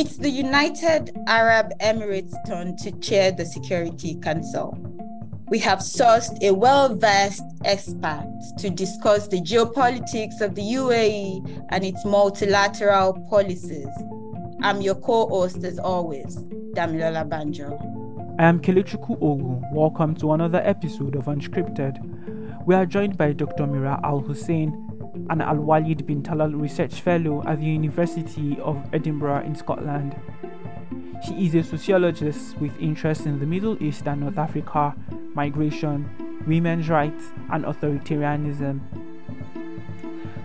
It's the United Arab Emirates' turn to chair the Security Council. We have sourced a well versed expert to discuss the geopolitics of the UAE and its multilateral policies. I'm your co host, as always, Damilola Banjo. I am Kelechukwu Ogu. Welcome to another episode of Unscripted. We are joined by Dr. Mira Al Hussein, an Al Walid bin Talal Research Fellow at the University of Edinburgh in Scotland. She is a sociologist with interests in the Middle East and North Africa, migration, women's rights, and authoritarianism.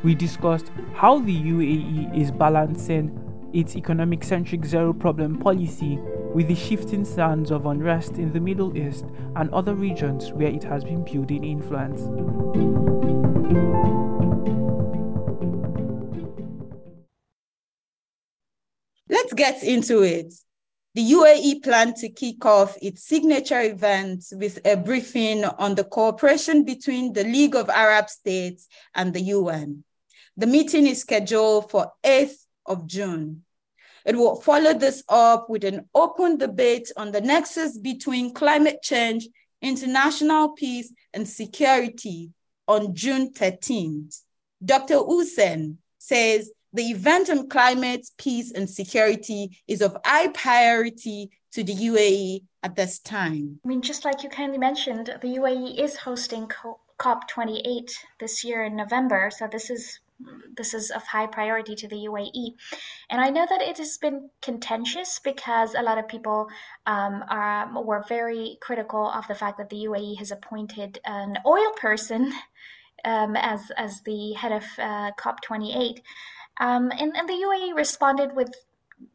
We discussed how the UAE is balancing its economic centric zero problem policy with the shifting sands of unrest in the Middle East and other regions where it has been building influence. Get into it. The UAE planned to kick off its signature event with a briefing on the cooperation between the League of Arab States and the UN. The meeting is scheduled for 8th of June. It will follow this up with an open debate on the nexus between climate change, international peace, and security on June 13th. Dr. Hussein says the event on climate, peace, and security is of high priority to the UAE at this time. I mean, just like you kindly mentioned, the UAE is hosting COP28 this year in November. So this is this is of high priority to the UAE. And I know that it has been contentious because a lot of people um, are were very critical of the fact that the UAE has appointed an oil person um, as as the head of uh, COP28. Um, and, and the UAE responded with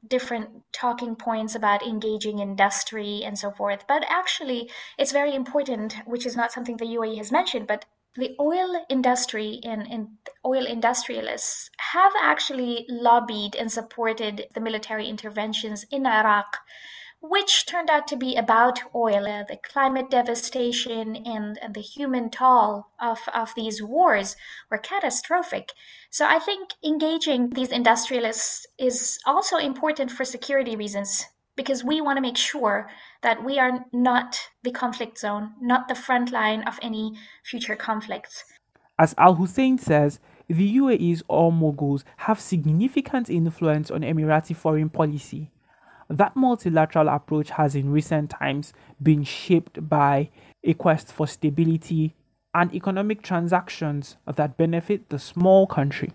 different talking points about engaging industry and so forth. But actually, it's very important, which is not something the UAE has mentioned, but the oil industry and, and oil industrialists have actually lobbied and supported the military interventions in Iraq which turned out to be about oil, uh, the climate devastation and, and the human toll of, of these wars were catastrophic. So I think engaging these industrialists is also important for security reasons because we want to make sure that we are not the conflict zone, not the front line of any future conflicts. As Al Hussein says, the UAE's oil moguls have significant influence on Emirati foreign policy. That multilateral approach has in recent times been shaped by a quest for stability and economic transactions that benefit the small country.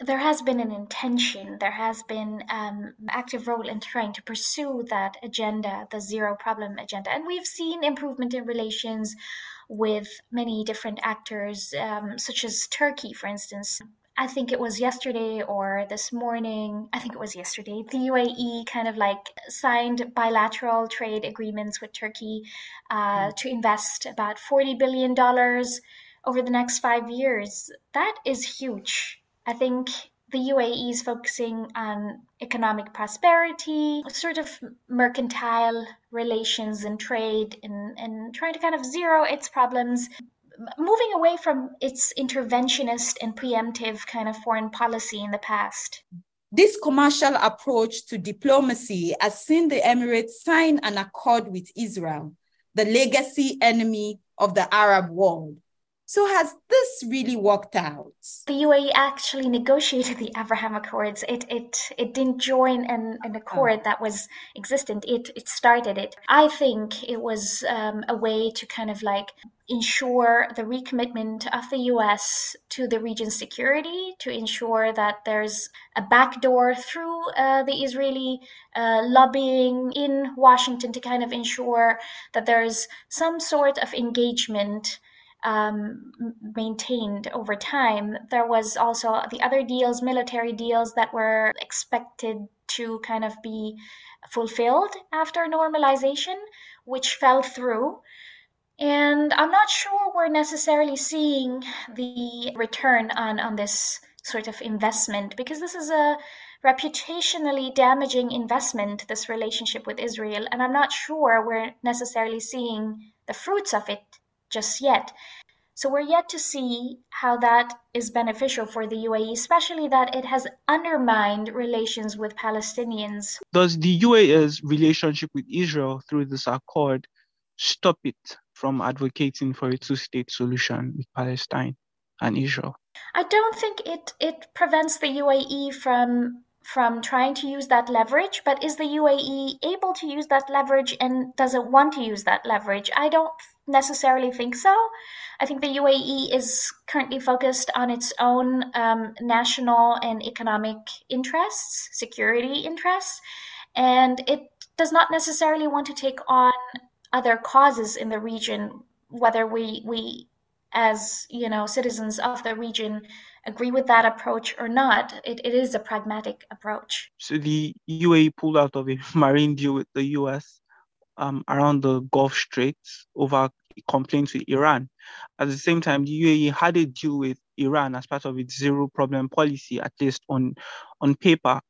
There has been an intention, there has been um, active role in trying to pursue that agenda, the zero problem agenda. And we've seen improvement in relations with many different actors, um, such as Turkey, for instance. I think it was yesterday or this morning, I think it was yesterday, the UAE kind of like signed bilateral trade agreements with Turkey uh, mm. to invest about $40 billion over the next five years. That is huge. I think the UAE is focusing on economic prosperity, sort of mercantile relations and trade, and, and trying to kind of zero its problems moving away from its interventionist and preemptive kind of foreign policy in the past. This commercial approach to diplomacy has seen the Emirates sign an accord with Israel, the legacy enemy of the Arab world. So has this really worked out? The UAE actually negotiated the Abraham Accords. It it it didn't join an, an accord oh. that was existent. It it started it. I think it was um, a way to kind of like ensure the recommitment of the US to the region's security, to ensure that there's a backdoor through uh, the Israeli uh, lobbying in Washington to kind of ensure that there's some sort of engagement um, maintained over time. There was also the other deals, military deals that were expected to kind of be fulfilled after normalization, which fell through. And I'm not sure we're necessarily seeing the return on, on this sort of investment because this is a reputationally damaging investment, this relationship with Israel. And I'm not sure we're necessarily seeing the fruits of it just yet. So we're yet to see how that is beneficial for the UAE, especially that it has undermined relations with Palestinians. Does the UAE's relationship with Israel through this accord stop it from advocating for a two state solution with Palestine and Israel? I don't think it, it prevents the UAE from from trying to use that leverage, but is the UAE able to use that leverage and does it want to use that leverage? I don't necessarily think so. I think the UAE is currently focused on its own um, national and economic interests, security interests, and it does not necessarily want to take on other causes in the region, whether we we as you know citizens of the region agree with that approach or not, it, it is a pragmatic approach. So the UAE pulled out of a marine deal with the US um, around the Gulf Straits over complaints with Iran. At the same time, the UAE had a deal with Iran as part of its zero problem policy, at least on on paper.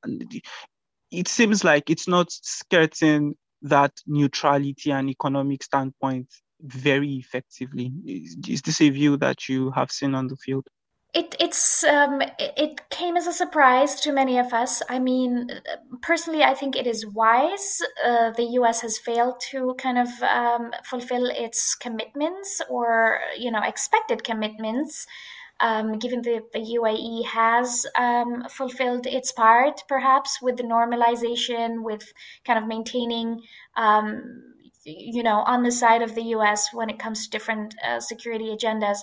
It seems like it's not skirting that neutrality and economic standpoint very effectively. Is, is this a view that you have seen on the field? It it's um, it came as a surprise to many of us. I mean, personally, I think it is wise. Uh, the U.S. has failed to kind of um, fulfill its commitments or you know expected commitments. Um, given the, the UAE has um, fulfilled its part, perhaps with the normalization, with kind of maintaining um, you know, on the side of the U.S. when it comes to different uh, security agendas.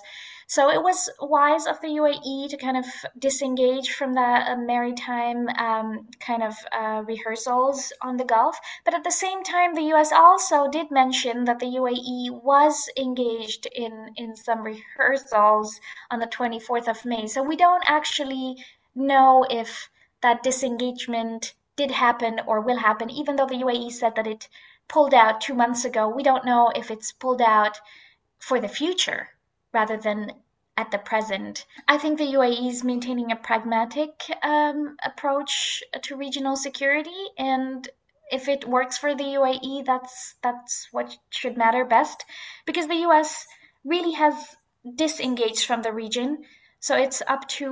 So it was wise of the UAE to kind of disengage from the uh, maritime um, kind of uh, rehearsals on the Gulf. But at the same time, the U.S. also did mention that the UAE was engaged in in some rehearsals on the 24th of May. So we don't actually know if that disengagement did happen or will happen, even though the UAE said that it pulled out two months ago. We don't know if it's pulled out for the future rather than at the present. I think the UAE is maintaining a pragmatic um, approach to regional security, and if it works for the UAE, that's that's what should matter best, because the US really has disengaged from the region. So it's up to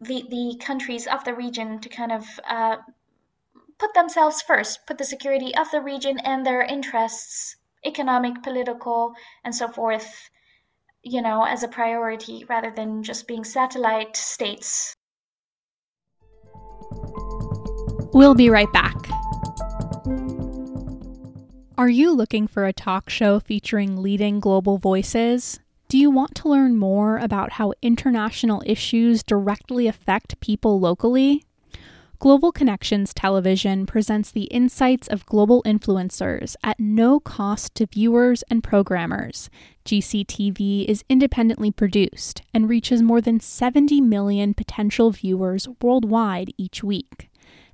the the countries of the region to kind of uh, put themselves first, put the security of the region and their interests, economic, political, and so forth, you know, as a priority rather than just being satellite states. We'll be right back. Are you looking for a talk show featuring leading global voices? Do you want to learn more about how international issues directly affect people locally? Global Connections Television presents the insights of global influencers at no cost to viewers and programmers. GCTV is independently produced and reaches more than 70 million potential viewers worldwide each week.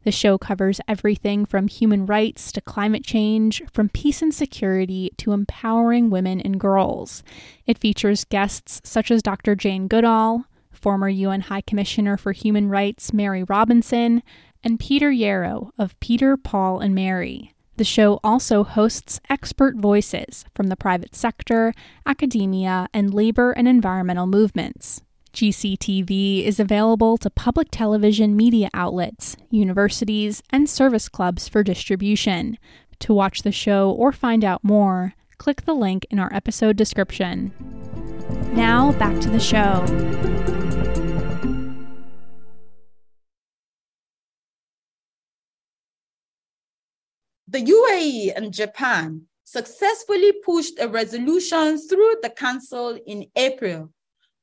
The show covers everything from human rights to climate change, from peace and security to empowering women and girls. It features guests such as Dr. Jane Goodall, former UN High Commissioner for Human Rights Mary Robinson, and Peter Yarrow of Peter, Paul, and Mary. The show also hosts expert voices from the private sector, academia, and labor and environmental movements. GCTV is available to public television media outlets, universities, and service clubs for distribution. To watch the show or find out more, click the link in our episode description. Now, back to the show. The UAE and Japan successfully pushed a resolution through the Council in April,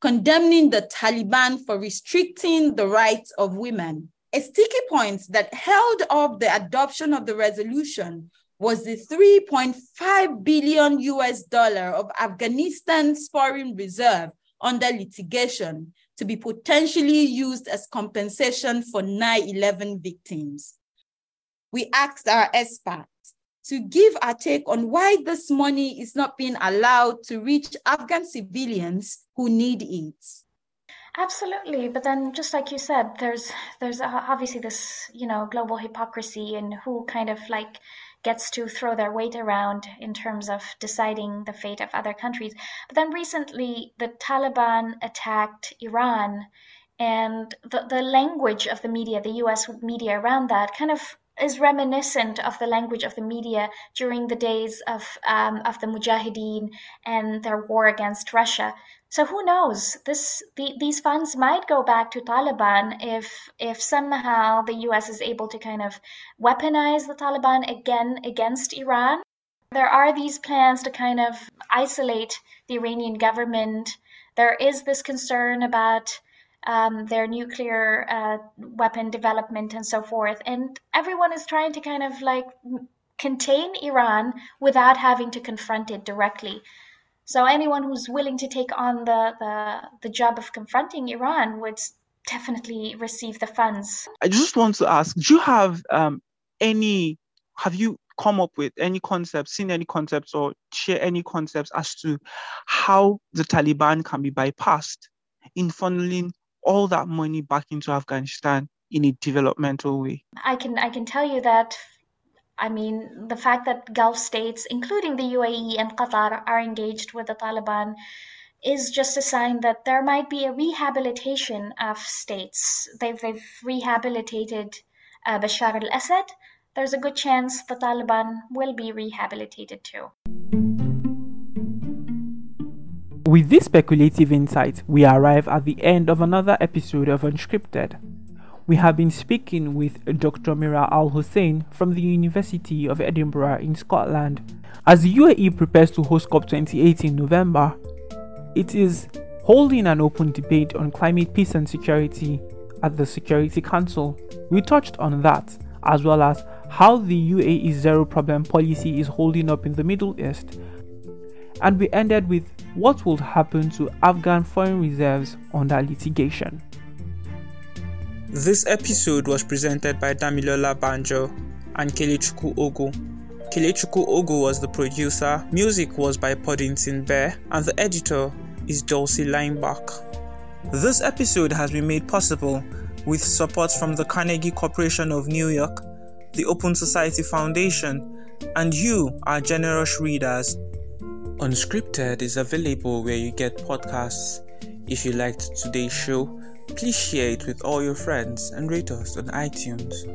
condemning the Taliban for restricting the rights of women. A sticky point that held up the adoption of the resolution was the 3.5 billion US dollar of Afghanistan's foreign reserve under litigation to be potentially used as compensation for 9-11 victims we asked our experts to give our take on why this money is not being allowed to reach Afghan civilians who need it. Absolutely, but then just like you said, there's there's obviously this you know global hypocrisy and who kind of like gets to throw their weight around in terms of deciding the fate of other countries. But then recently, the Taliban attacked Iran, and the, the language of the media, the US media around that, kind of is reminiscent of the language of the media during the days of um, of the Mujahideen and their war against Russia. So who knows? This the, these funds might go back to Taliban if if somehow the U.S. is able to kind of weaponize the Taliban again against Iran. There are these plans to kind of isolate the Iranian government. There is this concern about um, their nuclear uh, weapon development and so forth, and everyone is trying to kind of like contain Iran without having to confront it directly. So anyone who's willing to take on the, the, the job of confronting Iran would definitely receive the funds. I just want to ask, do you have um, any, have you come up with any concepts, seen any concepts or share any concepts as to how the Taliban can be bypassed in funneling all that money back into Afghanistan in a developmental way? I can I can tell you that I mean, the fact that Gulf states, including the UAE and Qatar, are engaged with the Taliban is just a sign that there might be a rehabilitation of states. They've, they've rehabilitated uh, Bashar al Assad. There's a good chance the Taliban will be rehabilitated too. With this speculative insight, we arrive at the end of another episode of Unscripted. We have been speaking with Dr. Mira Al Hussein from the University of Edinburgh in Scotland. As the UAE prepares to host COP28 in November, it is holding an open debate on climate peace and security at the Security Council. We touched on that, as well as how the UAE zero problem policy is holding up in the Middle East. And we ended with what will happen to Afghan foreign reserves under litigation. This episode was presented by Damilola Banjo and Kelechukwu Ogu. Kelechukwu Ogu was the producer, music was by Poddington Bear, and the editor is Dulcie Leimbach. This episode has been made possible with support from the Carnegie Corporation of New York, the Open Society Foundation, and you, our generous readers. Unscripted is available where you get podcasts. If you liked today's show, Please share it with all your friends and rate us on iTunes.